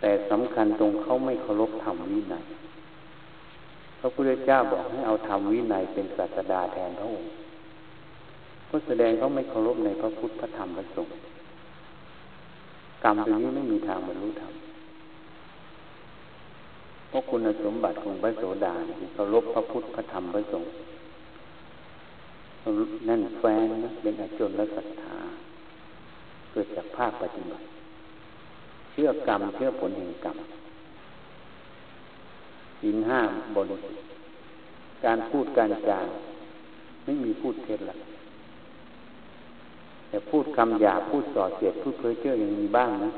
แต่สำคัญตรงเขาไม่เคารพธรรมวินัยพระพุทธเจ้าบอกให้เอาธรรมวินัยเป็นศาสดาแทนพระองค์ก็แสดงเขาไม่เคารพในพระพุทธพระธรรมพระสงฆ์กรรมตรงนี้ไม่มีทางบรรลุธรรมเพราะคุณสมบัติของพระโสดาเคารพพระพุทธพระธรรมพระสงฆ์นั่นแฟนนะเป็นอจนและศรัทธาเกิดจากภาคปฏิบัติ เชื่อกรรม เชื่อผลแห่งกรรมอินห้ามบริสุทธิ์การพูดการจาไม่มีพูดเท็จละแต่พูดคำหยาพูดส่อเสียดพูดเพ้อเจ้อยังมีบ้างนะ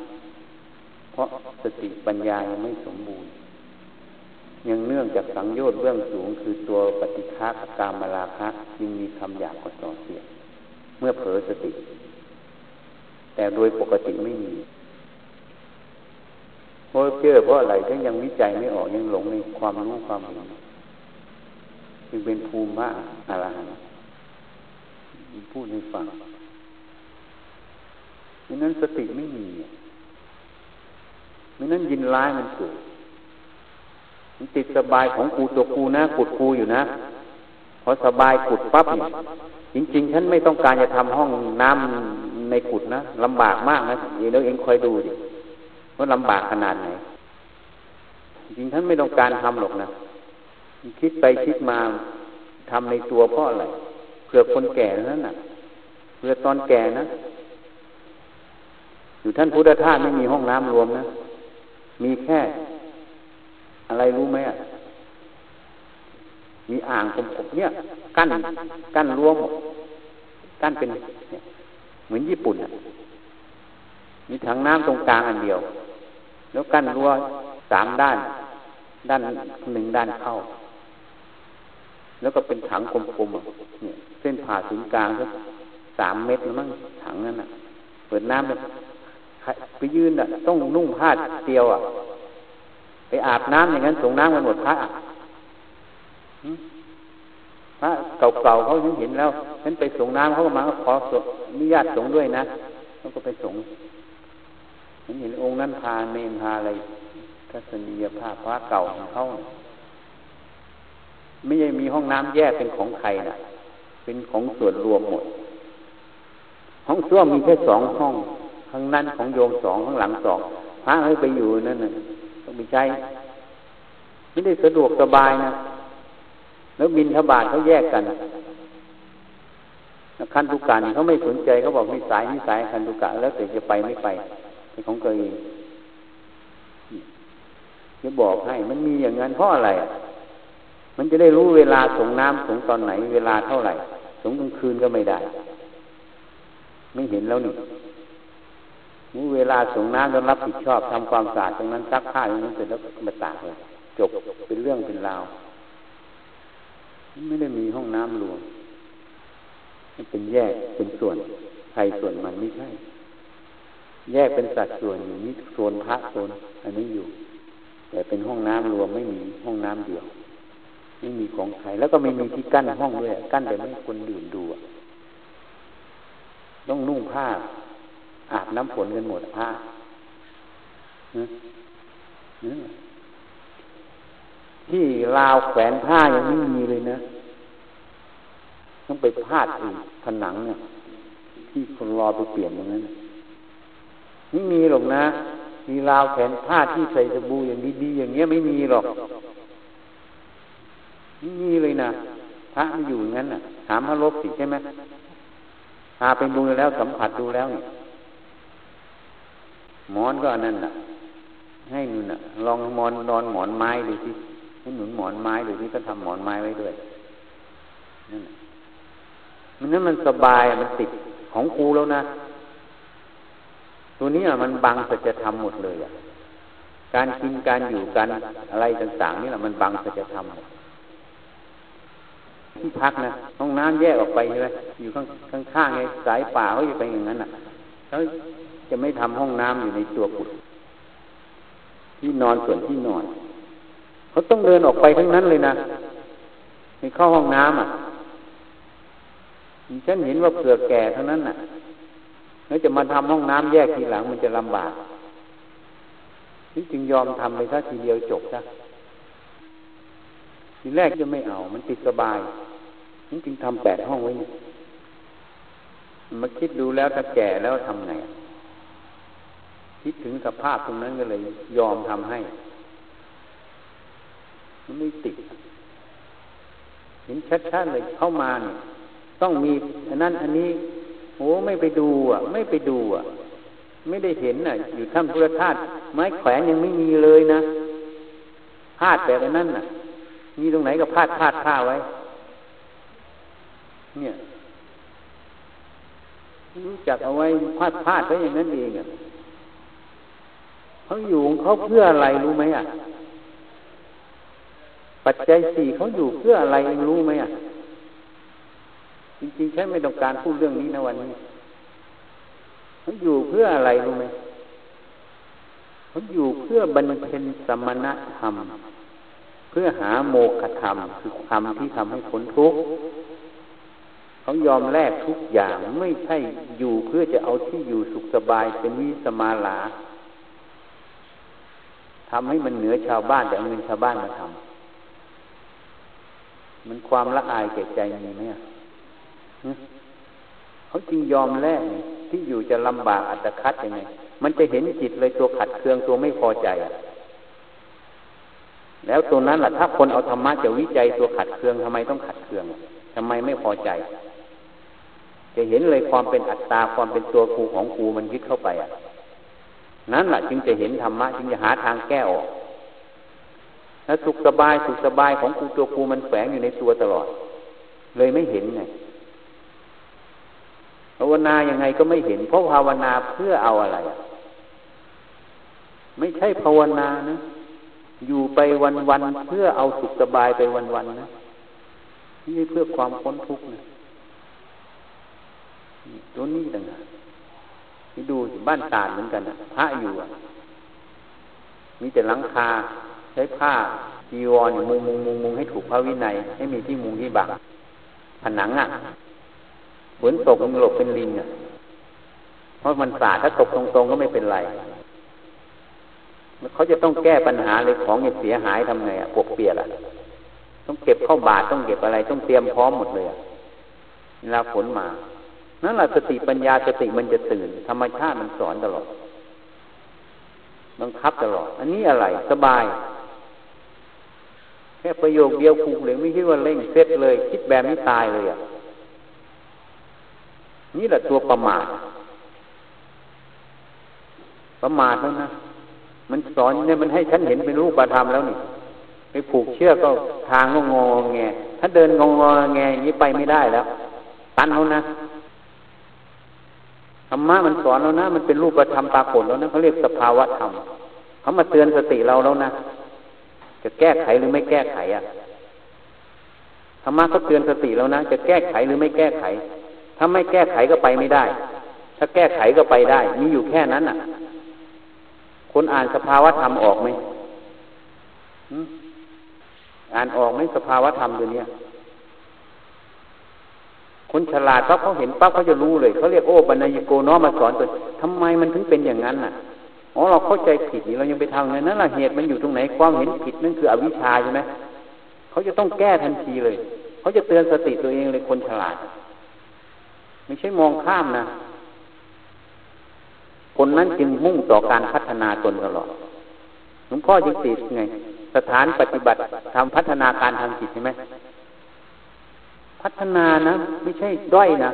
เพราะสติปัญญายังไม่สมบูรณ์ ยังเนื่องจากสังโยชน์เบื้องสูง คือตัวปฏิฆากามราคะยังมีคำหยาบกว่าส่อเสียดเมื่อเผลอสติ แต่โดยปกติไม่มี เพราะเจอเพราะอะไรถ้ายังวิจัยไม่ออกยังหลงในความรู้ความเห็นจึงเป็นภูมิมาอะไรพูดให้ฟังไม่นั้นสติไม่มีไม่นั้นยินร้ายมันเกิดมันติดสบายของกูตัวกูนะกุดกูอยู่นะพอสบายกุดปั๊บเนี่ยจริง ๆ ฉันไม่ต้องการจะทำห้องน้ำในกุดนะลำบากมากนะเดี๋ยวเองคอยดูดิ ว่าลำบากขนาดไหน จริงท่านไม่ต้องการทำหรอกนะ คิดไปคิดมาทำในตัวเพราะอะไรเพื่อคนแก่นั้นน่ะ เพื่อตอนแก่นะอยู่ท่านพุทธทาสไม่มีห้องน้ำรวมนะ มีแค่ อะไรรู้ไหมอะ มีอ่างกลมๆเนี่ย กั้น กั้นรวมกั้นเป็นเหมือนญี่ปุ่นอะมีถังน้ำตรงกลางอันเดียว แล้วกั้นรั้วสามด้าน ด้านหนึ่งด้านเข้า แล้วก็เป็นถังกลมๆเนี่ยเส้นผ่าศูนย์กลางก็สามเมตรมั้งถังนั้นอะ เปิดน้ำไปไปยืนอะ ต้องนุ่งผ้าเตียวอะ ไปอาบน้ำอย่างนั้นส่งน้ำกันหมดพระพระเก่าๆเขาเห็นแล้วฉันไปส่งน้ำเขาก็มาขออนุญาตส่งด้วยนะเขาก็ไปส่ง เห็นองค์นั้นพาเนนพาอะไรทัศนียภาพพระเก่าของเขาไม่ใช่มีห้องน้ำแยกเป็นของใครนะเป็นของส่วนรวมหมด ห้องส้วมมีแค่สองห้อง ข้างนั้นของโยมสองข้างหลังสองพระให้ไปอยู่นั่นน่ะต้องไปใช้ไม่ได้สะดวกสบายนะแล้วบินทบาทเขาแยกกันคันตุกานี่เขาไม่สนใจเขาบอกมีสายมีสายคันตุกะแล้วแต่จะไปไม่ไป เป็นของตัวเองจะบอกให้ มันมีอย่างนั้นเพราะอะไร มันจะได้รู้เวลาส่งน้ำส่งตอนไหน เวลาเท่าไหร่ส่งกลางคืนก็ไม่ได้ ไม่เห็นแล้วนี่รู้เวลาส่งน้ำต้องรับผิดชอบทำความสะอาดตรงนั้นซักผ้าตรงนั้นเสร็จแล้วมาตากเลยจบเป็นเรื่องเป็นราวไม่ได้มีห้องน้ำรวมมันเป็นแยกเป็นส่วนใครส่วนมันไม่ใช่ แยกเป็นสัดส่วนอยู่นี่โซนพระโซนอันนี้อยู่ แต่เป็นห้องน้ำรวมไม่มีห้องน้ำเดียว ไม่มีของใครแล้วก็ไม่มีที่กั้นห้องด้วยกั้นแต่ไม่คนดื่มดูต้องนุ่งผ้า อาบน้ำฝนกันหมดผ้าที่ราวแขวนผ้ายังไม่มีเลยนะ ต้องไปพาดอีกผนังเนี่ยที่คนรอไปเปลี่ยนตรงนั้น ไม่มีหรอกนะ มีราวแขนผ้าที่ใส่สบู่อย่างดีๆอย่างเงี้ยไม่มีหรอกไม่มีเลยนะพระไม่อยู่อย่างนั้นน่ะถามพระลบสิใช่ไหมพาไปดูแล้วสัมผัสดูแล้วเนี่ยหมอนก็อันนั้นน่ะ ให้หนุนน่ะ ลองมอนนอนหมอนไม้ดูสิให้หนุนหมอนไม้ดูสิก็ทำหมอนไม้ไว้ด้วยนั่นมันนั้นมันสบายมันติดของครูแล้วนะ ตัวนี้มันบังสัจธรรมหมดเลยอะการกินการอยู่การอะไรต่างๆนี่แหละมันบังสัจธรรมที่พักนะห้องน้ำแยกออกไปใช่ไหมอยู่ข้างข้างๆไงสายป่าเขาอยู่ไปอย่างนั้นอะเขาจะไม่ทำห้องน้ำอยู่ในตัวกุดที่นอนส่วนที่นอนเขาต้องเดินออกไปทั้งนั้นเลยนะในเข้าห้องน้ำอะฉันเห็นว่าเผื่อแก่เท่านั้นน่ะ แล้วจะมาทำห้องน้ำแยกทีหลังมันจะลำบากนี่จึงยอมทำไปซะทีเดียวจบซะทีแรกจะไม่เอา มันติดสบายนี่จึงทำแปดห้องไว้เนี่ยมาคิดดูแล้วถ้าแก่แล้วทำไงคิดถึงสภาพตรงนั้นก็เลย ยอมทำให้ มันไม่ติด เห็นชัดๆเลยเข้ามาเนี่ยต้องมีอันนั้นอันนี้ อ้ไม่ไปดูอะ ไม่ไปดูอะ ไม่ได้เห็นอะ อยู่ถ้ำพุทธทาสไม้แขวนยังไม่มีเลยนะพาดแบบนั้นน่ะ มีตรงไหนก็พาดพาดผ้าไว้ เนี่ยรู้จักเอาไว้พาดพาดไว้อย่างนั้นเองอะเขาอยู่เขาเพื่ออะไรรู้ไหมอะ ปัจจัยสี่เขาอยู่เพื่ออะไรรู้ไหมอะ จริงๆใช่ไม่ต้องการพูดเรื่องนี้นะวันนี้เขาอยู่เพื่ออะไรรู้ไหมเขาอยู่เพื่อบรรเพ็ญสมณธรรม เพื่อหาโมฆะธรรมคือธรรมที่ทำให้พ้นทุกข์เขายอมแลกทุกอย่างไม่ใช่อยู่เพื่อจะเอาที่อยู่สุขสบายเป็นวิสมาลาทำให้มันเหนือชาวบ้านแต่เอาเงินชาวบ้านมาทำมันความละอายแก่ใจมีไหม เขาจึงยอมแลกที่อยู่จะลำบากอัตคัดยังไง มันจะเห็นจิตเลยตัวขัดเคืองตัวไม่พอใจ แล้วตัวนั้นแหละถ้าคนเอาธรรมะจะวิจัยตัวขัดเคืองทำไมต้องขัดเคืองทำไมไม่พอใจ จะเห็นเลยความเป็นอัตตาความเป็นตัวครูของครูมันยึดเข้าไปอะนั้นแหละจึงจะเห็นธรรมะจึงจะหาทางแก้ออกแล้วสุขสบายสุขสบายของครูตัวครูมันแฝงอยู่ในตัวตลอด เลยไม่เห็นไงาวนายังไงก็ไม่เห็น เพราะภาวนาเพื่อเอาอะไร ไม่ใช่ภาวนานะอยู่ไปวันๆเพื่อเอาสุขสบายไปวันๆนนะนี่เพื่อความพ้นทุกข์นะตัวนี้ต่างหากนี่ดูบ้านตาดเหมือนกันนะพระอยู่อะ มีแต่หลังคาใช้ผ้าจีวรมุงมุงมุงมุงให้ถูกพระวินัย ให้มีที่มุงที่บังผนังอะ ฝนตกมันหลบเป็นลิงอะเพราะมันสาดถ้าตกตรงๆก็ไม่เป็นไรเขาจะต้องแก้ปัญหาเลยของเสียหายทำไงอะปวกเปียกอะต้องเก็บเข้าบาทต้องเก็บอะไร ต้องเตรียมพร้อมหมดเลยเวลาฝนมานั่นแหละสติปัญญาสติมันจะตื่น ธรรมชาติมันสอนตลอดบังคับตลอด อันนี้อะไร สบาย แค่ประโยคเดียวคูเลยไม่คิดว่าเร่งเสร็จเลย คิดแบบนี้ตายเลยอะ นี่แหละตัวประมาท ประมาทแล้วนะ มันสอนเนี่ยมันให้ฉันเห็นเป็นรูปธรรมแล้วนี่ไปผูกเชือกก็ทางก็งอแงถ้าเดินงงอแงอย่างนี้ไปไม่ได้แล้ว ตันแล้วนะธรรมะมันสอนแล้วนะ มันเป็นรูปธรรมปรากฏแล้วนะเขาเรียกสภาวะธรรมเขามาเตือนสติเราแล้วนะจะแก้ไขหรือไม่แก้ไขอะธรรมะก็เตือนสติแล้วนะ จะแก้ไขหรือไม่แก้ไข ถ้าไม่แก้ไขก็ไปไม่ได้ ถ้าแก้ไขก็ไปได้ มีอยู่แค่นั้นอะ คนอ่านสภาวะธรรมออกไหมอ่านออกไหมสภาวะธรรมตัวนี้คนฉลาดปั๊บเขาเห็นปั๊บเขาจะรู้เลยเขาเรียกโอ้ปัญญโกน้อมาสอนตัวทำไมมันถึงเป็นอย่างนั้นน่ะอ๋อเราเข้าใจผิดนี่เรายังไปทำไงนั่นแหละเหตุมันอยู่ตรงไหนความเห็นผิดนั่นคืออวิชชาใช่ไหมเขาจะต้องแก้ทันทีเลยเขาจะเตือนสติตัวเองเลยคนฉลาด ไม่ใช่มองข้ามนะ คนนั้นจึงมุ่งต่อการพัฒนาตนตลอดหลวงพ่อจึงติดไง สถานปฏิบัติทำพัฒนาการทางจิตใช่ไหมพัฒนานะ ไม่ใช่ด้อยนะ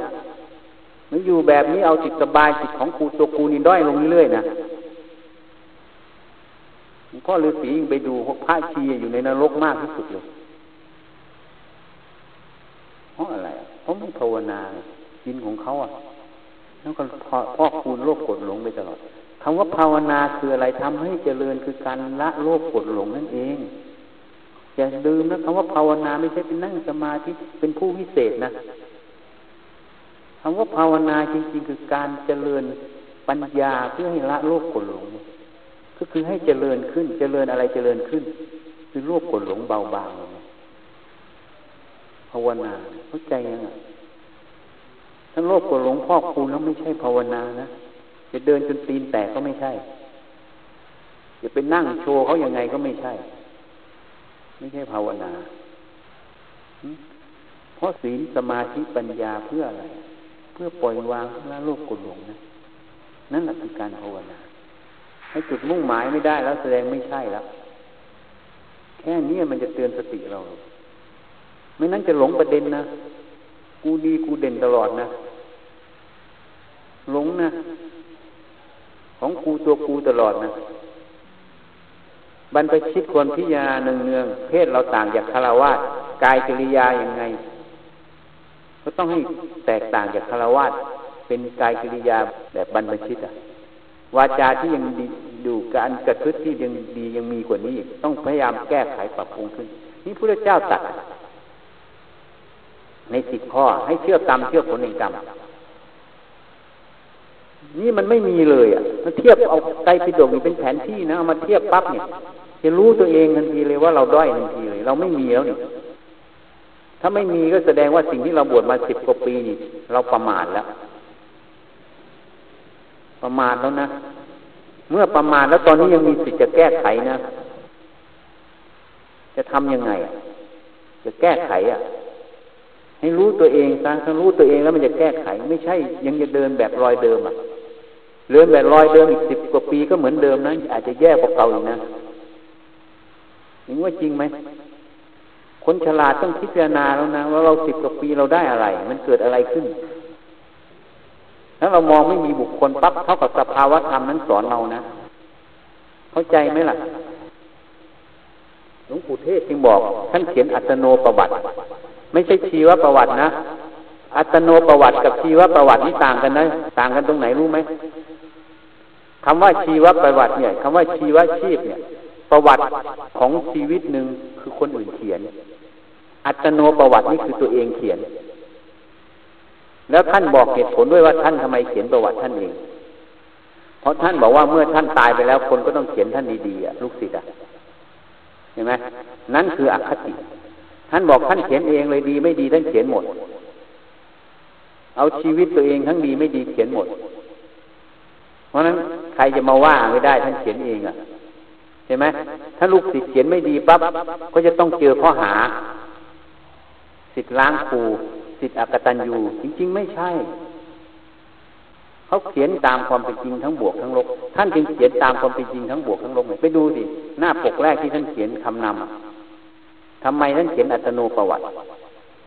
มันอยู่แบบนี้เอาจิตสบายจิตของครูตัวครูนี่ด้อยลงเรื่อยๆนะหลวงพ่อฤาษียิงไปดูพวกพระชีอยู่ในนรกมากที่สุดเลยเพราะอะไรเพราะไม่ภาวนาิ นของเขาอะแล้วก็พ่อคูณโลภกดหลงไปตลอดคำว่าภาวนาคืออะไรทำให้เจริญคือการละโลภกดหลงนั่นเองอย่าลืมนะคำว่าภาวนาไม่ใช่เป็นนั่งสมาธิเป็นผู้วิเศษนะคำว่าภาวนาจริงๆ คือการเจริญปัญญาเพื่อให้ละโลภกดหลง ก็คือให้เจริญขึ้น เจริญอะไรเจริญขึ้น คือโลภกดหลงเบาบางภาวนาเข้าใจยังไง ถ้าโลภกดหลงพ่อคูณแล้วไม่ใช่ภาวนานะจะเดินจนตีนแตกก็ไม่ใช่จะไปนั่งโชว์เขาอยังไงก็ไม่ใช่ ไม่ใช่ภาวนาเพราะศีลสมาธิปัญญาเพื่ออะไร เพื่อปล่อยวางละโลกกดหลงนะนั่นแหละคือการภาวนาให้จุดมุ่งหมายไม่ได้แล้วแสดงไม่ใช่แล้วแค่นี้มันจะเตือนสติเรา ไม่นั้นจะหลงประเด็นนะ กูดีกูเด่นตลอดนะ หลงนะ ของกูตัวกูตลอดนะบรรพชิตควรพิจารณาเนืองๆเพศเราต่างจากคารวะกายกิริยาอย่างไง ก็ต้องให้แตกต่างจากคารวะเป็นกายกิริยาแบบบรรพชิตอะวาจาที่ยังดีดูการกระทึดที่ยังดียังมีกว่านี้ ต้องพยายามแก้ไขปรับปรุงขึ้น นี่พระเจ้าตัดในสิบข้อให้เชื่อกรรมเชื่อผลในกรรม นี่มันไม่มีเลยอะมาเทียบเอาไตรปิฎกนี่เป็นแผนที่นะเอามาเทียบปั๊บเนี่ยจะรู้ตัวเองทันทีเลยว่าเราด้อยทันทีเลยเราไม่มีแล้วนี่ถ้าไม่มีก็แสดงว่าสิ่งที่เราบวชมาสิบกว่าปีนี่เราประมาทแล้ว ประมาทแล้วนะ เมื่อประมาทแล้วตอนนี้ยังมีสิทธิ์จะแก้ไขนะ จะทำยังไงอะจะแก้ไขอะ ให้รู้ตัวเองซะถ้ารู้ตัวเองแล้วมันจะแก้ไข ไม่ใช่ ยังจะเดินแบบรอยเดิมอะ เดินแบบรอยเดิมอีกสิบกว่าปีก็เหมือนเดิมนะอาจจะแย่กว่าเก่าอีกนะนี่ว่าจริงไหมคนฉลาดต้องพิจารณาแล้วนะว่าเราสิบกว่าปีเราได้อะไร มันเกิดอะไรขึ้นถ้าเรามองไม่มีบุคคลปั๊บเท่ากับสภาวะธรรมนั้นสอนเรานะ เข้าใจไหมล่ะหลวงปู่เทศจึงบอกท่านเขียนอัตโนประวัติ ไม่ใช่ชีวประวัตินะอัตโนประวัติกับชีวประวัตินี่ต่างกันนะต่างกันตรงไหนรู้ไหม คำว่าชีวประวัติเนี่ยคำว่าชีวชีพเนี่ย ประวัติของชีวิตหนึ่งคือคนอื่นเขียน อัตโนประวัตินี่คือตัวเองเขียน แล้วท่านบอกเหตุผลด้วยว่าท่านทำไมเขียนประวัติท่านเอง เพราะท่านบอกว่าเมื่อท่านตายไปแล้ว คนก็ต้องเขียนท่านดีๆอะลูกศิษย์อะเห็นไหมนั่นคืออคติ ท่านบอกท่านเขียนเองเลยดี ไม่ดีท่านเขียนหมด เอาชีวิตตัวเองทั้งดีไม่ดีเขียนหมด เพราะนั้นใครจะมาว่าไม่ได้ท่านเขียนเองอะใช่ไหมถ้าลูกศิษย์เขียนไม่ดีปั๊บก็จะต้องเจอข้อหาสิทธิ์ล้างครูสิทธิ์อกตันยูจริง ๆ ไม่ใช่เขาเขียนตามความเป็นจริงทั้งบวกทั้งลบท่านจึงเขียนตามความเป็นจริงทั้งบวกทั้งลบไปดูสิหน้าปกแรกที่ท่านเขียนคำนำทำไมท่านเขียนอัตโนประวัติ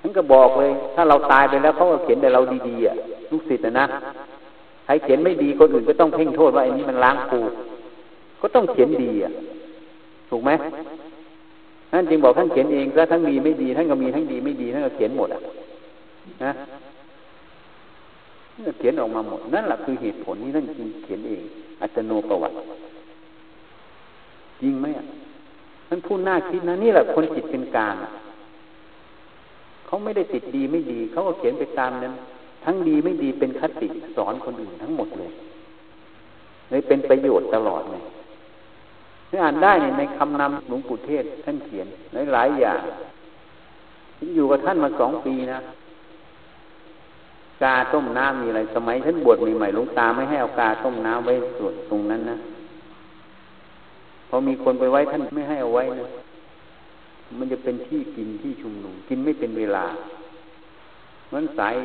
ท่านก็บอกเลย ถ้าเราตายไปแล้วเขาก็เขียนแต่เราดีๆอะลูกศิษย์นะนะ ใครเขียนไม่ดีคนอื่นก็ต้องเพ่งโทษว่าไอ้นี้มันล้างครูก็ต้องเขียนดีอะ ถูกไหมท่นจึงบอกท่านเขียนเองแล้วทั้งดีไม่ดีท่านก็มีทั้งดีไม่ดีท่านก็เขียนหมดอะนะเขียนออกมาหมด นั่นแหละคือเหตุผลที่ท่านจึงเขียนเอง อัตโนประวัติจริงไหมอะท่านพูดหน้าคิดนะนี่แหละคนจิตเป็นกลางเขาไม่ได้ติดดีไม่ดี เขาก็เขียนไปตามนั้น ทั้งดีไม่ดีเป็นคติสอนคนอื่นทั้งหมดเลยเลยเป็นประโยชน์ตลอดเลยที่อ่านได้ในคำนำหลวงปู่เทศท่านเขียนหลายหลายอย่างอยู่กับท่านมาสองปีนะกาต้มน้ำมีอะไร สมัยท่านบวชใหม่ๆหลวงตาไม่ให้เอากาต้มน้ำไว้ส่วนตรงนั้นนะพอมีคนไปไว้ท่านไม่ให้เอาไว้นะมันจะเป็นที่กินที่ชุมนุม กินไม่เป็นเวลามันสาย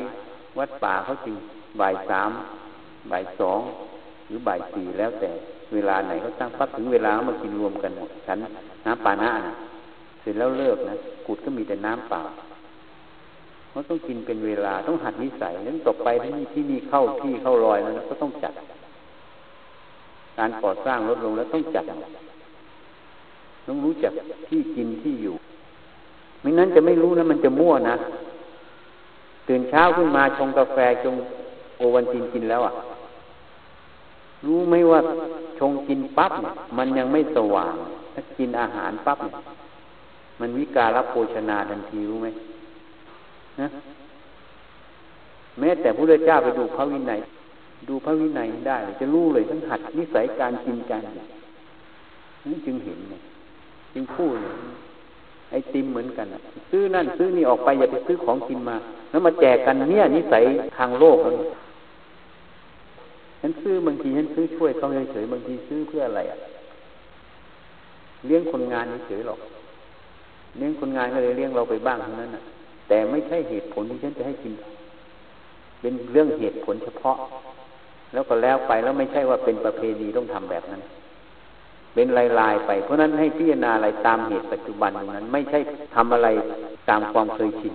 วัดป่าเขาจริงบ่ายสามบ่ายสองหรือบ่ายสี่แล้วแต่เวลาไหนเขาตั้งปั๊บถึงเวลาเขามากินรวมกันหมดฉันน้ำปานะนะเสร็จแล้วเลิกนะกุดก็มีแต่น้ำเปล่าเขาต้องกินเป็นเวลาต้องหัดนิสัยนั้นต่อไปที่นี่ที่นี่เข้าที่เข้ารอยแล้วก็ต้องจัด การก่อสร้างลดลงแล้วต้องจัดต้องรู้จักที่กินที่อยู่ไม่นั้นจะไม่รู้นะมันจะมั่วนะ ตื่นเช้าขึ้นมาชงกาแฟชงโอวันตินกินแล้วอะ รู้ไหมว่าชงกินปั๊บมันยังไม่สว่าง ถ้ากินอาหารปั๊บมันวิการัโภชนาทันทีรู้ไหมนะแม้แต่พระเจ้าไปดูพระวินัย ดูพระวินัยได้จะรู้เลยทั้งหัดนิสัยการกินการนี่จึงเห็นจึงพูดเลย ไอติมเหมือนกันซื้อนั่นซื้อนี่ออกไปอย่าไปซื้อของกินมา แล้วมาแจกกันเนี่ยนิสัยทางโลกแล้วฉันซื้อบางทีฉันซื้อช่วยเขาเฉยๆบางทีซื้อเพื่ออะไรอะเลี้ยงคนงานเฉยหรอกเลี้ยงคนงานก็เลยเลี้ยงเราไปบ้างเท่านั้นน่ะ แต่ไม่ใช่เหตุผลที่ฉันจะให้กิน เป็นเรื่องเหตุผลเฉพาะ แล้วก็แล้วไปแล้วไม่ใช่ว่าเป็นประเพณีต้องทำแบบนั้น เป็นลายๆไป เพราะนั้นให้พิจารณาอะไรตามเหตุปัจจุบันนั้น ไม่ใช่ทำอะไรตามความเคยชิน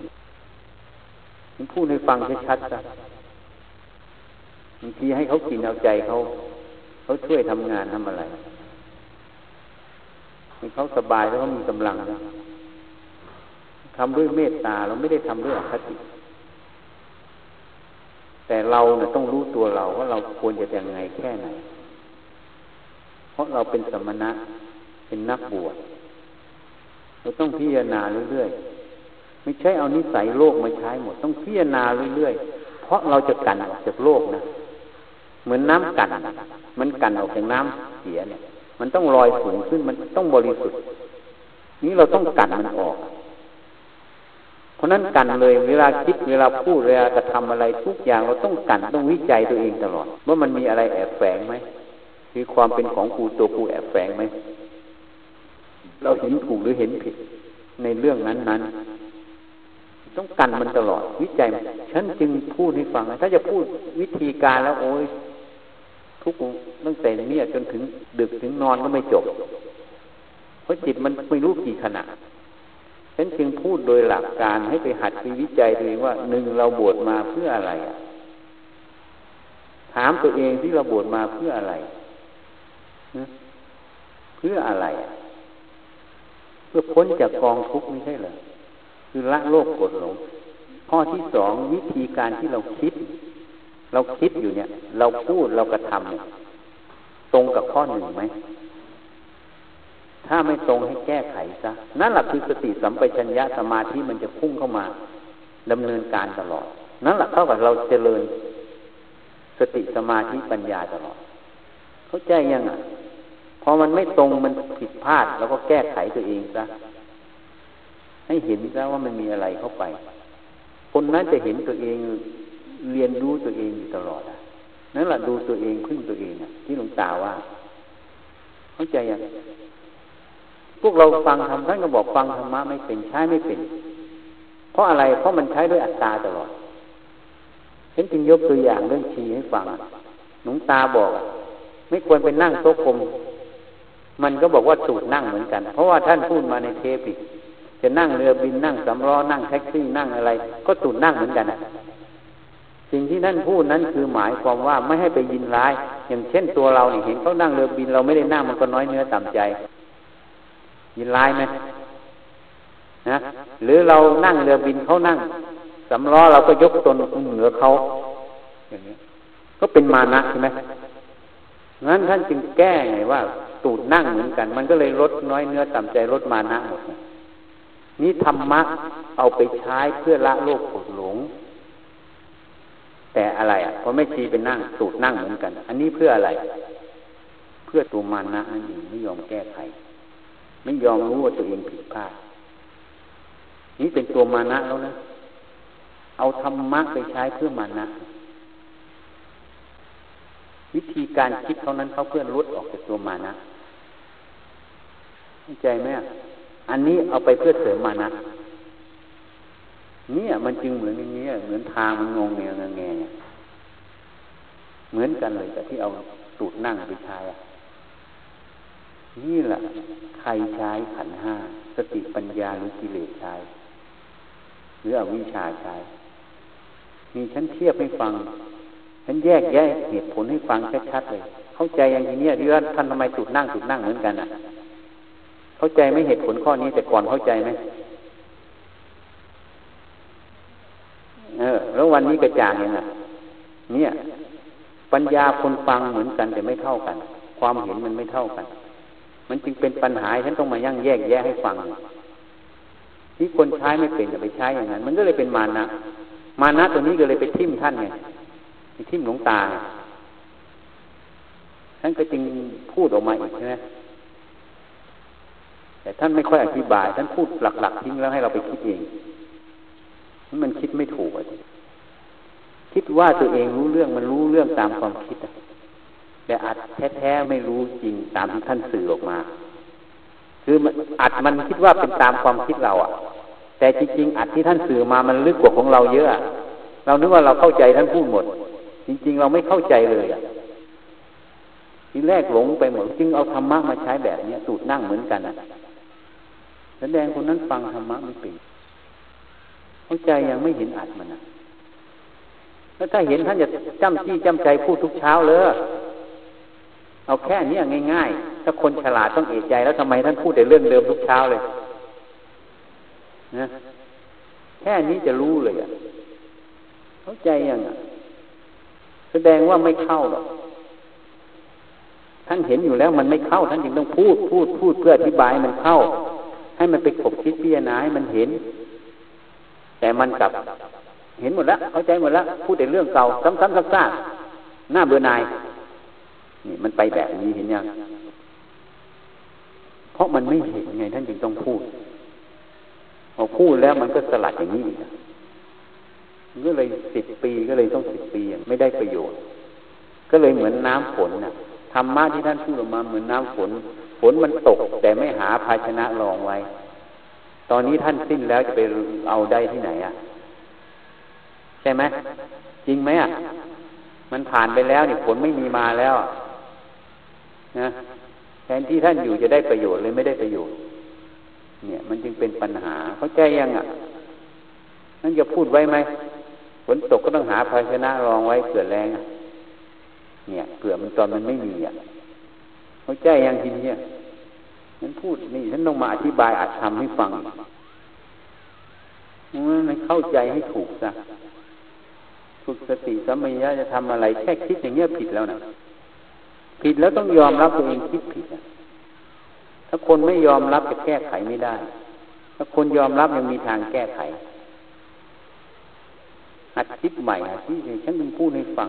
ผมพูดให้ฟังชัดๆซะบางทีให้เขากินเอาใจเขาเขาช่วยทำงานทำอะไรให้เขาสบายแล้วเขามีกำลังนะทำด้วยเมตตาเราไม่ได้ทำด้วยอคติแต่เราเนี่ยต้องรู้ตัวเราว่าเราควรจะยังไงแค่ไหน เพราะเราเป็นสมณะ เป็นนักบวชเราต้องพิจารณาเรื่อยๆ ไม่ใช่เอานิสัยโลกมาใช้หมด ต้องพิจารณาเรื่อยๆ เพราะเราจะกันออกจากโลกนะ เหมือนน้ำกัน มันกันออกจากน้ำเสียเนี่ย มันต้องลอยสูงขึ้น มันต้องบริสุทธิ์ นี้เราต้องกันมันออก เพราะนั้นกันเลย เวลาคิด เวลาพูด เวลากระทำอะไรทุกอย่าง เราต้องกัน ต้องวิจัยตัวเองตลอด ว่ามันมีอะไรแอบแฝงไหม มีความเป็นของกูตัวกูแอบแฝงไหม เราเห็นถูกหรือเห็นผิดในเรื่องนั้นนั้นต้องกันมันตลอด วิจัย ฉันจึงพูดให้ฟัง ถ้าจะพูดวิธีการแล้วโอ้ยทุกตั้งแต่นี้จนถึงดึกถึงนอนก็ไม่จบ เพราะจิตมันไม่รู้กี่ขณะฉันจึงพูดโดยหลักการให้ไปหัดไปวิจัยตัวเองว่าหนึ่งเราบวชมาเพื่ออะไร ถามตัวเองที่เราบวชมาเพื่ออะไร เพื่ออะไร เพื่อพ้นจากกองทุกข์ไม่ใช่เหรอคือละโลกกดหลงข้อที่สองวิธีการที่เราคิด เราคิดอยู่เนี่ย เราพูดเรากระทำตรงกับข้อหนึ่งไหมถ้าไม่ตรงให้แก้ไขซะนั่นแหละคือสติสัมปชัญญะสมาธิมันจะพุ่งเข้ามาดำเนินการตลอด นั่นแหละเท่ากับเราเจริญ สติสมาธิปัญญาตลอด เข้าใจยังอะ พอมันไม่ตรงมันผิดพลาดเราก็แก้ไขตัวเองซะให้เห็นซะว่ามันมีอะไรเข้าไป คนนั้นจะเห็นตัวเองเรียนรู้ตัวเองอยู่ตลอดอะนั่นแหละดูตัวเองพึ่งตัวเองอะ ที่หลวงตาว่า เข้าใจยังพวกเราฟังธรรมท่านก็บอกฟังธรรมะไม่เป็นใช้ไม่เป็น เพราะอะไรเพราะมันใช้ด้วยอัตตาตลอดเห็นจึงยกตัวอย่างเรื่องชีให้ฟังหลวงตาบอก ไม่ควรไปนั่งโต๊ะกลม มันก็บอกว่าสูตรนั่งเหมือนกัน เพราะว่าท่านพูดมาในเทปิจะนั่งเรือบินนั่งสำล้อนั่งแท็กซี่นั่งอะไร ก็สูตรนั่งเหมือนกันอะสิ่งที่นั่นพูดนั้นคือหมายความว่าไม่ให้ไปยินร้าย อย่างเช่นตัวเราเนี่ยเห็นเขานั่งเรือบินเราไม่ได้นั่งมันก็น้อยเนื้อต่ำใจ ยินร้ายไหมนะหรือเรานั่งเรือบินเขานั่งสำล้อเราก็ยกตนเหนือเขาอย่างนี้ก็เป็นมานะใช่ไหมงั้นท่านจึงแก้ไงว่า ตูดนั่งเหมือนกัน มันก็เลยลดน้อยเนื้อต่ำใจลดมานะหมดนี่ธรรมะเอาไปใช้เพื่อละโลกโกรธหลง แต่อะไรอะเพราะไม่ชีเป็นนั่งตูดนั่งเหมือนกัน อันนี้เพื่ออะไร เพื่อตัวมานะนั่นเองไม่ยอมแก้ไข ไม่ยอมรู้ว่าตัวเองผิดพลาดนี่เป็นตัวมานะแล้วนะเอาธรรมะไปใช้เพื่อมานะ วิธีการคิดเท่านั้นเขาเพื่อนลดออกจากตัวมานะเข้าใจไหมอันนี้เอาไปเพื่อเสริมมานะเนี่ยมันจึงเหมือนอย่างนี้เหมือนทางมันงงเงียงแงเหมือนกันเลยแต่ที่เอาสูตรนั่งไปใช้อะนี่แหละใครใช้ขันห้าสติปัญญาหรือกิเลสใช้หรืออวิชชาใช้มีฉันเทียบให้ฟัง ฉันแยกแยะเหตุผลให้ฟังชัดๆเลย เข้าใจอย่างนี้ที่ว่าท่านทำไมจุดนั่งจุดนั่งเหมือนกันอะ เข้าใจไม่เหตุผลข้อนี้แต่ก่อนเข้าใจไหมเออ แล้ววันนี้กระจ่างยังไงเนี่ย ปัญญาคนฟังเหมือนกันแต่ไม่เท่ากัน ความเห็นมันไม่เท่ากัน มันจึงเป็นปัญหาฉันต้องมายั่งแยกแยะให้ฟังที่คนใช้ไม่เป็นจะไปใช้อย่างนั้น มันก็เลยเป็นมานะ มานะตัวนี้ก็เลยไปทิ่มท่านไง ทิ่มหลวงตาท่านก็จึงพูดออกมาอีกใช่ไหมแต่ท่านไม่ค่อยอธิบาย ท่านพูดหลัก ๆ ทิ้งแล้วให้เราไปคิดเองมันคิดไม่ถูกอะคิดว่าตัวเองรู้เรื่องมันรู้เรื่องตามความคิดแต่อาจแท้ๆไม่รู้จริงตามที่ท่านสื่อออกมา คืออัดมันคิดว่าเป็นตามความคิดเราอะ แต่จริงๆอัดที่ท่านสื่อมามันลึกกว่าของเราเยอะเรานึกว่าเราเข้าใจท่านพูดหมด จริง ๆ เราไม่เข้าใจเลยอะทีแรกหลงไปหมดจึงเอาธรรมะมาใช้แบบนี้สูตรนั่งเหมือนกันอะแสดงคนนั้นฟังธรรมะไม่เป็นเข้าใจยังไม่เห็นอัดมันนะแล้วถ้าเห็นท่านจะจำที่จำใจพูดทุกเช้าเลยเอาแค่นี้ง่ายๆ ถ้าคนฉลาดต้องเอะใจแล้วทำไมท่านพูดแต่เรื่องเดิมทุกเช้าเลยนะแค่นี้จะรู้เลยอะ เข้าใจยังอะ แสดงว่าไม่เข้าหรอกท่านเห็นอยู่แล้วมันไม่เข้า ท่านจึงต้องพูดพูดพูดเพื่ออธิบายมันเข้า ให้มันไปขบคิดพิจารณาให้มันเห็น แต่มันกลับ เห็นหมดแล้วเข้าใจหมดแล้วพูดแต่เรื่องเก่าซ้ำๆซากๆหน้าเบื่อหน่ายนี่มันไปแบบนี้เห็นยังเพราะมันไม่เห็นไงท่านจึงต้องพูดพอพูดแล้วมันก็สลัดอย่างนี้ ก็เลยสิบปีก็เลยต้องสิบปีไม่ได้ประโยชน์ ก็เลยเหมือนน้ำฝนน่ะธรรมะที่ท่านพูดออกมาเหมือนน้ำฝน ฝนมันตก แต่ไม่หาภาชนะรองไว้ ตอนนี้ท่านสิ้นแล้วจะไปเอาได้ที่ไหนอะใช่ไหมจริงไหมอะมันผ่านไปแล้วนี่ฝนไม่มีมาแล้วนะแทนที่ท่านอยู่จะได้ประโยชน์เลยไม่ได้ประโยชน์ เนี่ย มันจึงเป็นปัญหาเข้าใจยังอะนั่นจะพูดไว้ไหม ฝนตกก็ต้องหาภาชนะรองไว้เกิดแรงเนี่ยเผื่อมันตอนมันไม่มีอะเข้าใจยังทีเนี้ฉันพูดนี่ฉันต้องมาอธิบายอัดทำให้ฟังมันเข้าใจให้ถูกซะฝึกสติสัมปชัญญะจะทำอะไรแค่คิดอย่างเงี้ยผิดแล้วนะผิดแล้วต้องยอมรับตัวเองคิดผิดถ้าคนไม่ยอมรับจะแก้ไขไม่ได้ ถ้าคนยอมรับยังมีทางแก้ไข หัดคิดใหม่หัดที่ฉันเป็นพูดให้ฟัง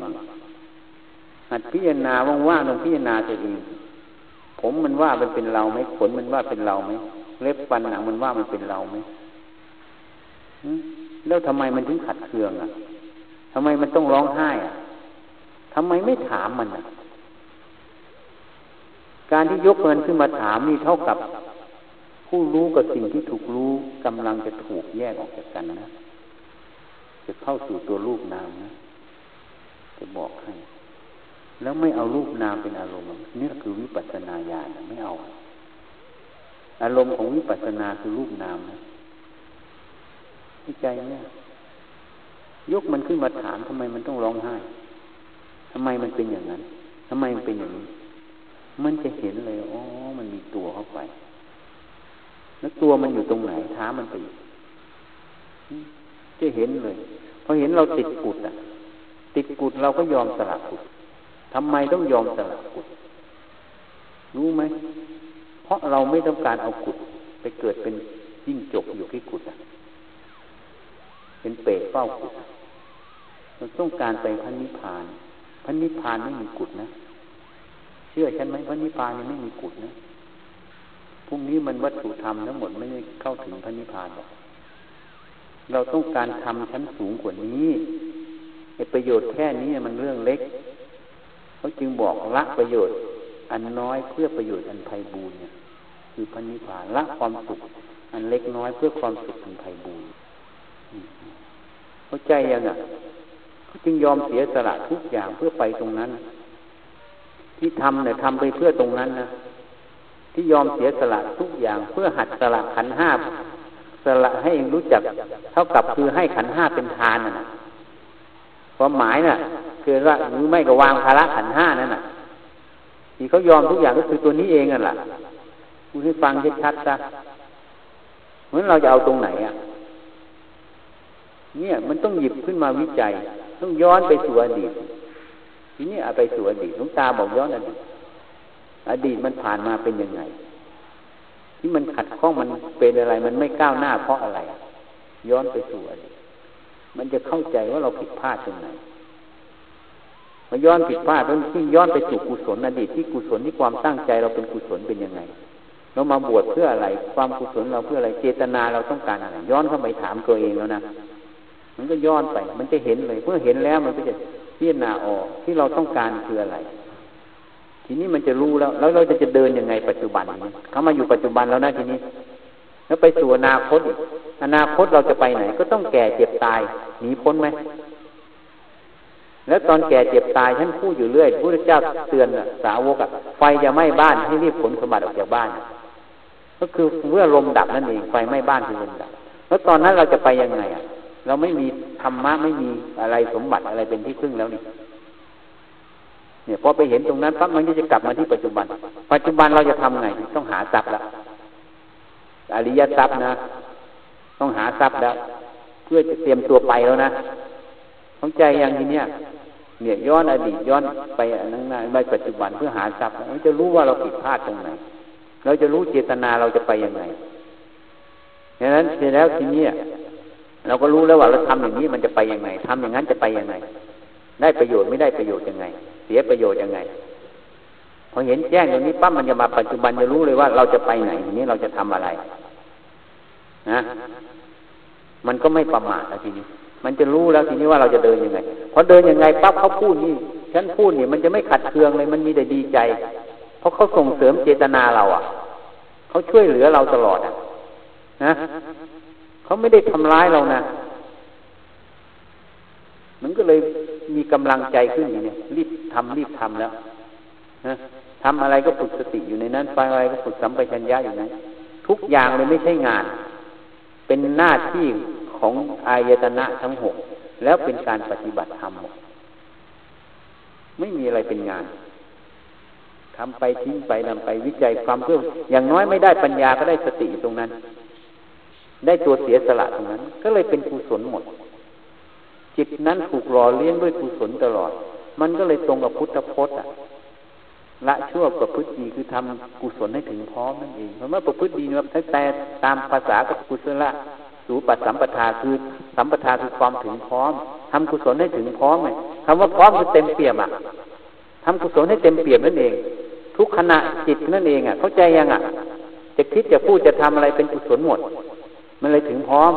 หัดพิจารณาว่างๆลองพิจารณาตัวเองผมมันว่ามันเป็นเราไหมขนมันว่าเป็นเราไหมเล็บฟันหนังมันว่ามันเป็นเราไหมแล้วทำไมมันถึงขัดเคืองอะทำไมมันต้องร้องไห้อะทำไมไม่ถามมันอะ การที่ยกเงินขึ้นมาถามนี่เท่ากับ ผู้รู้กับสิ่งที่ถูกรู้กำลังจะถูกแยกออกจากกันนะ จะเข้าสู่ตัวรูปนามนะจะบอกให้ แล้วไม่เอารูปนามเป็นอารมณ์นี่คือวิปัสสนาญาณไม่เอา อารมณ์ของวิปัสสนาคือรูปนามนะที่ใจเนี่ยยกมันขึ้นมาถามทำไมมันต้องร้องไห้ทำไมมันเป็นอย่างนั้นทำไมมันเป็นอย่างนี้ มันจะเห็นเลยอ๋อมันมีตัวเข้าไป แล้วตัวมันอยู่ตรงไหนท้ามันไป จะเห็นเลยพอเห็นเราติดกุดอะ ติดกุดเราก็ยอมสละกุดทำไมต้องยอมสละกุดรู้ไหมเพราะเราไม่ต้องการเอากุดไปเกิดเป็นยิ่งจบอยู่ที่กุดเป็นเปรตเฝ้ากุดเราต้องการไปพันนิพพานพันนิพพานไม่มีกุดนะเชื่อฉันไหมพันนิพพานยังไม่มีกุดนะพรุ่งนี้มันวัตถุธรรมทั้งหมดไม่ได้เข้าถึงพันนิพพานหรอก เราต้องการทำชั้นสูงกว่านี้ไอ้ประโยชน์แค่นี้มันเรื่องเล็กเขาจึงบอกละประโยชน์ อันน้อยเพื่อประโยชน์อันไพบูรณ์เนี่ยคือพันนิพพานละความสุข อันเล็กน้อยเพื่อความสุขอันไพบูรณ์เข้าใจยังอะเขาจึงยอมเสียสละทุกอย่างเพื่อไปตรงนั้น ที่ทำเนี่ยทำไปเพื่อตรงนั้นนะที่ยอมเสียสละทุกอย่างเพื่อหัดสละขันห้า สละให้รู้จัก เท่ากับคือให้ขันห้าเป็นทานน่ะความหมายน่ะ คือว่าหรือไม่ก็วางภาระขันห้านั่นน่ะที่เขายอมทุกอย่างก็คือตัวนี้เองนั่นแหละคุณให้ฟังชัดๆซะเหมือนเราจะเอาตรงไหนอะ เนี่ยมันต้องหยิบขึ้นมาวิจัย ต้องย้อนไปสู่อดีตทีนี้เอาไปสู่อดีตลุงตาบอกย้อนอดีตอดีตมันผ่านมาเป็นยังไง ที่มันขัดข้องมันเป็นอะไร มันไม่ก้าวหน้าเพราะอะไร ย้อนไปสู่อดีตมันจะเข้าใจว่าเราผิดพลาดตรงไหนมาย้อนผิดพลาดต้องที่ย้อนไปสู่กุศลอดีตที่กุศลที่ความตั้งใจเราเป็นกุศลเป็นยังไง เรามาบวชเพื่ออะไร ความกุศลเราเพื่ออะไรเจตนาเราต้องการอะไรย้อนเข้าไปถามตัวเองแล้วนะมันก็ย้อนไป มันจะเห็นเลยเมื่อเห็นแล้วมันก็จะพิจารณาออกที่เราต้องการคืออะไร ทีนี้มันจะรู้แล้ว แล้วเราจะจะเดินยังไงปัจจุบันเขามาอยู่ปัจจุบันแล้วนะทีนี้ แล้วไปสู่อนาคตอนาคตเราจะไปไหน ก็ต้องแก่เจ็บตายหนีพ้นไหมแล้วตอนแก่เจ็บตายฉันพูดอยู่เรื่อยพระเจ้าเตือนสาวกไฟจะไหม้บ้านให้รีบขนสมบัติออกจากบ้าน ก็คือเมื่อลมดับนั่นเองไฟไหม้บ้านคือลมดับแล้วตอนนั้นเราจะไปยังไงอะ เราไม่มีธรรมะไม่มีอะไรสมบัติอะไรเป็นที่พึ่งแล้วนี่ เนี่ยพอไปเห็นตรงนั้นปั๊บมันก็จะกลับมาที่ปัจจุบัน ปัจจุบันเราจะทำไงต้องหาทรัพย์ละอริยทรัพย์นะ ต้องหาทรัพย์แล้วเพื่อจะเตรียมตัวไปแล้วนะของใจอย่างทีเนี้ยเนี่ยย้อนอดีตย้อนไปนั่งหน้าไปปัจจุบันเพื่อหาทรัพย์เราจะรู้ว่าเราผิดพลาดตรงไหน เราจะรู้เจตนาเราจะไปยังไงดังนั้นเสร็จแล้วทีนี้เราก็รู้แล้วว่าเราทำอย่างนี้มันจะไปยังไงทำอย่างนั้นจะไปยังไง ได้ประโยชน์ไม่ได้ประโยชน์ยังไง เสียประโยชน์ยังไงพอเห็นแจ้งตรงนี้ปั๊บมันจะมาปัจจุบันจะรู้เลยว่าเราจะไปไหนทีนี้เราจะทำอะไร นะ มันก็ไม่ประมาทแล้วทีนี้ มันจะรู้แล้วทีนี้ว่าเราจะเดินยังไงพอเดินยังไงปั๊บเขาพูดนี่ฉันพูดนี่มันจะไม่ขัดเคืองเลยมันมีแต่ดีใจ เพราะเขาส่งเสริมเจตนาเราอะเขาช่วยเหลือเราตลอดอะนะเขาไม่ได้ทำร้ายเรานะ มันก็เลยมีกำลังใจขึ้นอย่างนี้รีบทำรีบทำแล้วนะทำอะไรก็ฝึกสติอยู่ในนั้นไปอะไรก็ฝึกสัมปชัญญะอยู่นั้นทุกอย่างเลยไม่ใช่งาน เป็นหน้าที่ของอายตนะทั้งหกแล้วเป็นการปฏิบัติธรรมหมดไม่มีอะไรเป็นงานทำไปทิ้งไปนำไปวิจัยความเพื่ออย่างน้อยไม่ได้ปัญญาก็ได้สติตรงนั้น ได้ตัวเสียสละตรงนั้น ก็เลยเป็นกุศลหมด จิตนั้นถูกหล่อเลี้ยงด้วยกุศลตลอด มันก็เลยตรงกับพุทธพจน์อะละชั่วประพฤติดีคือทำกุศลให้ถึงพร้อมนั่นเองเพราะว่าประพฤติดีนะครับแต่ตามภาษากับกุศลละสูปัสสัมปทาคือสัมปทาคือความถึงพร้อมทำกุศลให้ถึงพร้อมไงคำว่าพร้อมคือเต็มเปี่ยมอะทำกุศลให้เต็มเปี่ยมนั่นเอง ทุกขณะจิตนั่นเองอะ เข้าใจยังอะ จะคิดจะพูดจะทำอะไรเป็นกุศลหมด มันเลยถึงพร้อม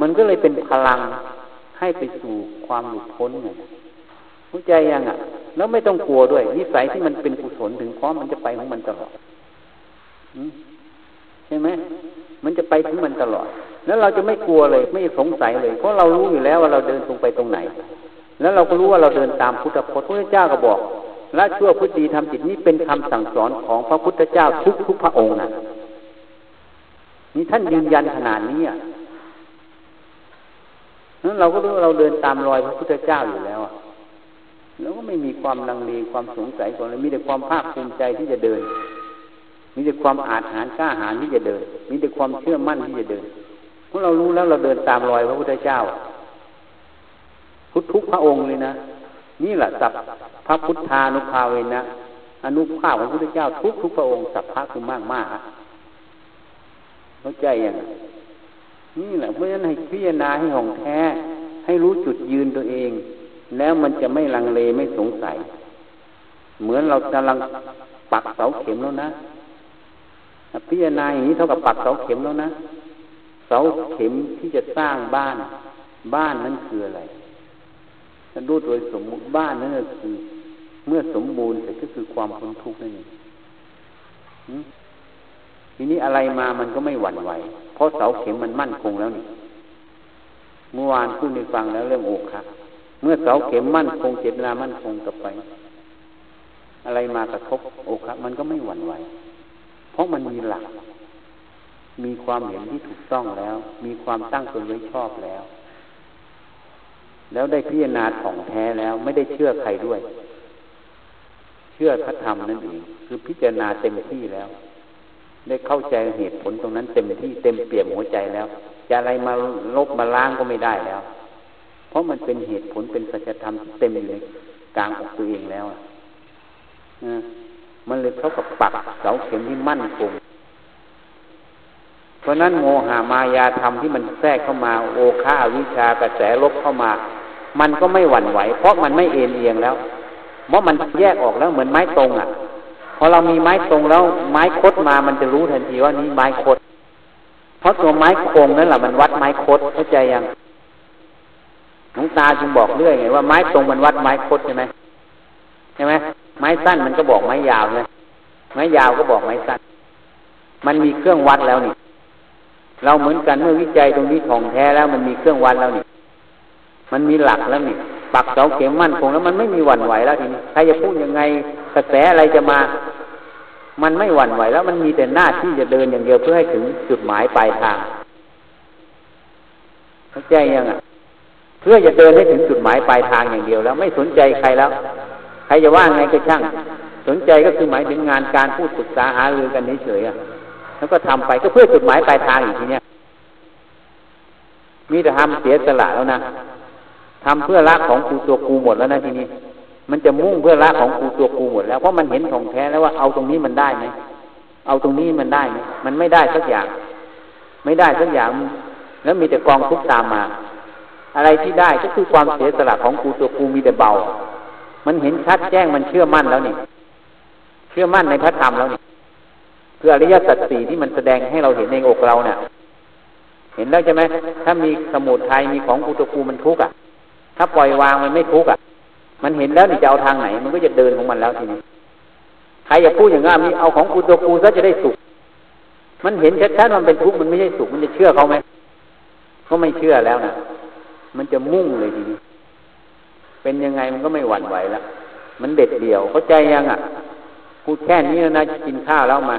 มันก็เลยเป็นพลัง ให้ไปสู่ความหลุดพ้นไงเข้าใจยังอะ แล้วไม่ต้องกลัวด้วย นิสัยที่มันเป็นกุศลถึงพร้อมมันจะไปของมันตลอดใช่ไหมมันจะไปถึงมันตลอด แล้วเราจะไม่กลัวเลย ไม่สงสัยเลย เพราะเรารู้อยู่แล้วว่าเราเดินตรงไปตรงไหน แล้วเราก็รู้ว่าเราเดินตามพุทธพจน์พระเจ้าก็บอกละชั่วพุทธีทำจิตนี้เป็นคำสั่งสอนของพระพุทธเจ้าทุกทุกพระองค์นะนี่ท่านยืนยันขนาดนี้อะ นั้นเราก็รู้ว่าเราเดินตามรอยพระพุทธเจ้าอยู่แล้วอะแล้วก็ไม่มีความลังเลความสงสัยก่อนเลยมีแต่ความภาคภูมิใจที่จะเดิน มีแต่ความอาถรรกล้าหาญที่จะเดิน มีแต่ความเชื่อมั่นที่จะเดินเพราะเรารู้แล้วเราเดินตามรอยพระพุทธเจ้า พุทธทุกพระองค์เลยนะนี่แหละสัพพระพุทธานุภาเวนะอนุภาพของพระพุทธเจ้าทุกทุกพระองค์สัพพะคือมากมากเข้าใจยัง นี่แหละเพราะฉะนั้นให้พิจารณาให้ห่องแท้ ให้รู้จุดยืนตัวเอง แล้วมันจะไม่ลังเลไม่สงสัย เหมือนเรากำลังปักเสาเข็มแล้วนะพิจารณาอย่างนี้เท่ากับปักเสาเข็มแล้วนะ เสาเข็มที่จะสร้างบ้าน บ้านนั้นคืออะไรฉันรู้โดยสมมุติบ้านนั้นก็คือ เมื่อสมบูรณ์เสร็จก็คือความพ้นทุกข์นั่นเอง ทีนี้อะไรมามันก็ไม่หวั่นไหวเพราะเสาเข็มมันมั่นคงแล้วนี่เมื่อวานพูดในฟังแล้วเรื่องอกค่ะเมื่อเสาเข็มมั่นคงเจตนามั่นคงต่อไป อะไรมากระทบอกครับมันก็ไม่หวั่นไหวเพราะมันมีหลัก มีความเห็นที่ถูกต้องแล้ว มีความตั้งตนไว้ชอบแล้ว แล้วได้พิจารณาของแท้แล้ว ไม่ได้เชื่อใครด้วย เชื่อพระธรรมนั่นเองคือพิจารณาเต็มที่แล้ว ได้เข้าใจเหตุผลตรงนั้นเต็มที่เต็มเปี่ยมหัวใจแล้วจะอะไรมาลบมาล้างก็ไม่ได้แล้ว เพราะมันเป็นเหตุผลเป็นสัจธรรมเต็มเลยกลางอกตัวเองแล้วอะมันเลยเท่ากับปักเสาเข็มที่มั่นคงเพราะนั้นโมหามายาธรรมที่มันแทรกเข้ามา โอฆาวิชากระแสลบเข้ามา มันก็ไม่หวั่นไหว เพราะมันไม่เอ็นเอียงแล้ว เพราะมันแยกออกแล้วเหมือนไม้ตรงอะ พอเรามีไม้ตรงแล้วไม้คดมามันจะรู้ทันทีว่านี้ไม้คด เพราะตัวไม้โคงนั่นแหละมันวัดไม้คดเข้าใจยังหลวงตาจึงบอกเรื่อยไงว่าไม้ตรงมันวัดไม้คดใช่ไหมใช่ไหมไม้สั้นมันก็บอกไม้ยาวนะไม้ยาวก็บอกไม้สั้น มันมีเครื่องวัดแล้วนี่ เราเหมือนกันเมื่อวิจัยตรงนี้ท่องแท้แล้ว มันมีเครื่องวัดแล้วนี่ มันมีหลักแล้วนี่ ปักเสาเข็มมั่นคงแล้วมันไม่มีหวั่นไหวแล้วทีนี้ใครจะพูดยังไงกระแสอะไรจะมา มันไม่หวั่นไหวแล้ว มันมีแต่หน้าที่จะเดินอย่างเดียวเพื่อให้ถึงจุดหมายปลายทางเข้าใจยังอะ เพื่อจะเดินให้ถึงจุดหมายปลายทางอย่างเดียวแล้ว ไม่สนใจใครแล้ว ใครจะว่าไงก็ช่าง สนใจก็คือหมายถึงงานการพูดปรึกษาหารือกันเฉยๆแล้วก็ทำไปก็เพื่อจุดหมายปลายทางอีกทีเนี้ยมีแต่ทำเสียสละแล้วนะ ทำเพื่อรักของกูตัวกูหมดแล้วนะทีนี้ มันจะมุ่งเพื่อรักของกูตัวกูหมดแล้วเพราะมันเห็นของแท้แล้วว่าเอาตรงนี้มันได้ไหมเอาตรงนี้มันได้ไหมมันไม่ได้สักอย่าง ไม่ได้สักอย่าง แล้วมีแต่กองทุกข์ตามมา อะไรที่ได้ก็คือความเสียสละของกูตัวกูมีแต่เบา มันเห็นชัดแจ้งมันเชื่อมั่นแล้วนี่เชื่อมั่นในพระธรรมแล้วนี่คืออริยสัจสี่ที่มันแสดงให้เราเห็นในอกเราเนี่ยเห็นแล้วใช่ไหมถ้ามีสมุทัยมีของกูตัวกูมันทุกข์อะ ถ้าปล่อยวางมันไม่ทุกข์อะ มันเห็นแล้วนี่จะเอาทางไหน มันก็จะเดินของมันแล้วทีนี้ใครอย่าพูดอย่างนั้นมีเอาของกูตัวกูซะจะได้สุข มันเห็นชัดๆมันเป็นทุกข์มันไม่ใช่สุขมันจะเชื่อเขาไหมก็ไม่เชื่อแล้วนะมันจะมุ่งเลยทีนี้เป็นยังไงมันก็ไม่หวั่นไหวแล้วมันเด็ดเดี่ยวเข้าใจยังอะกูดแค่นี้แล้วนะกินข้าวแล้วมา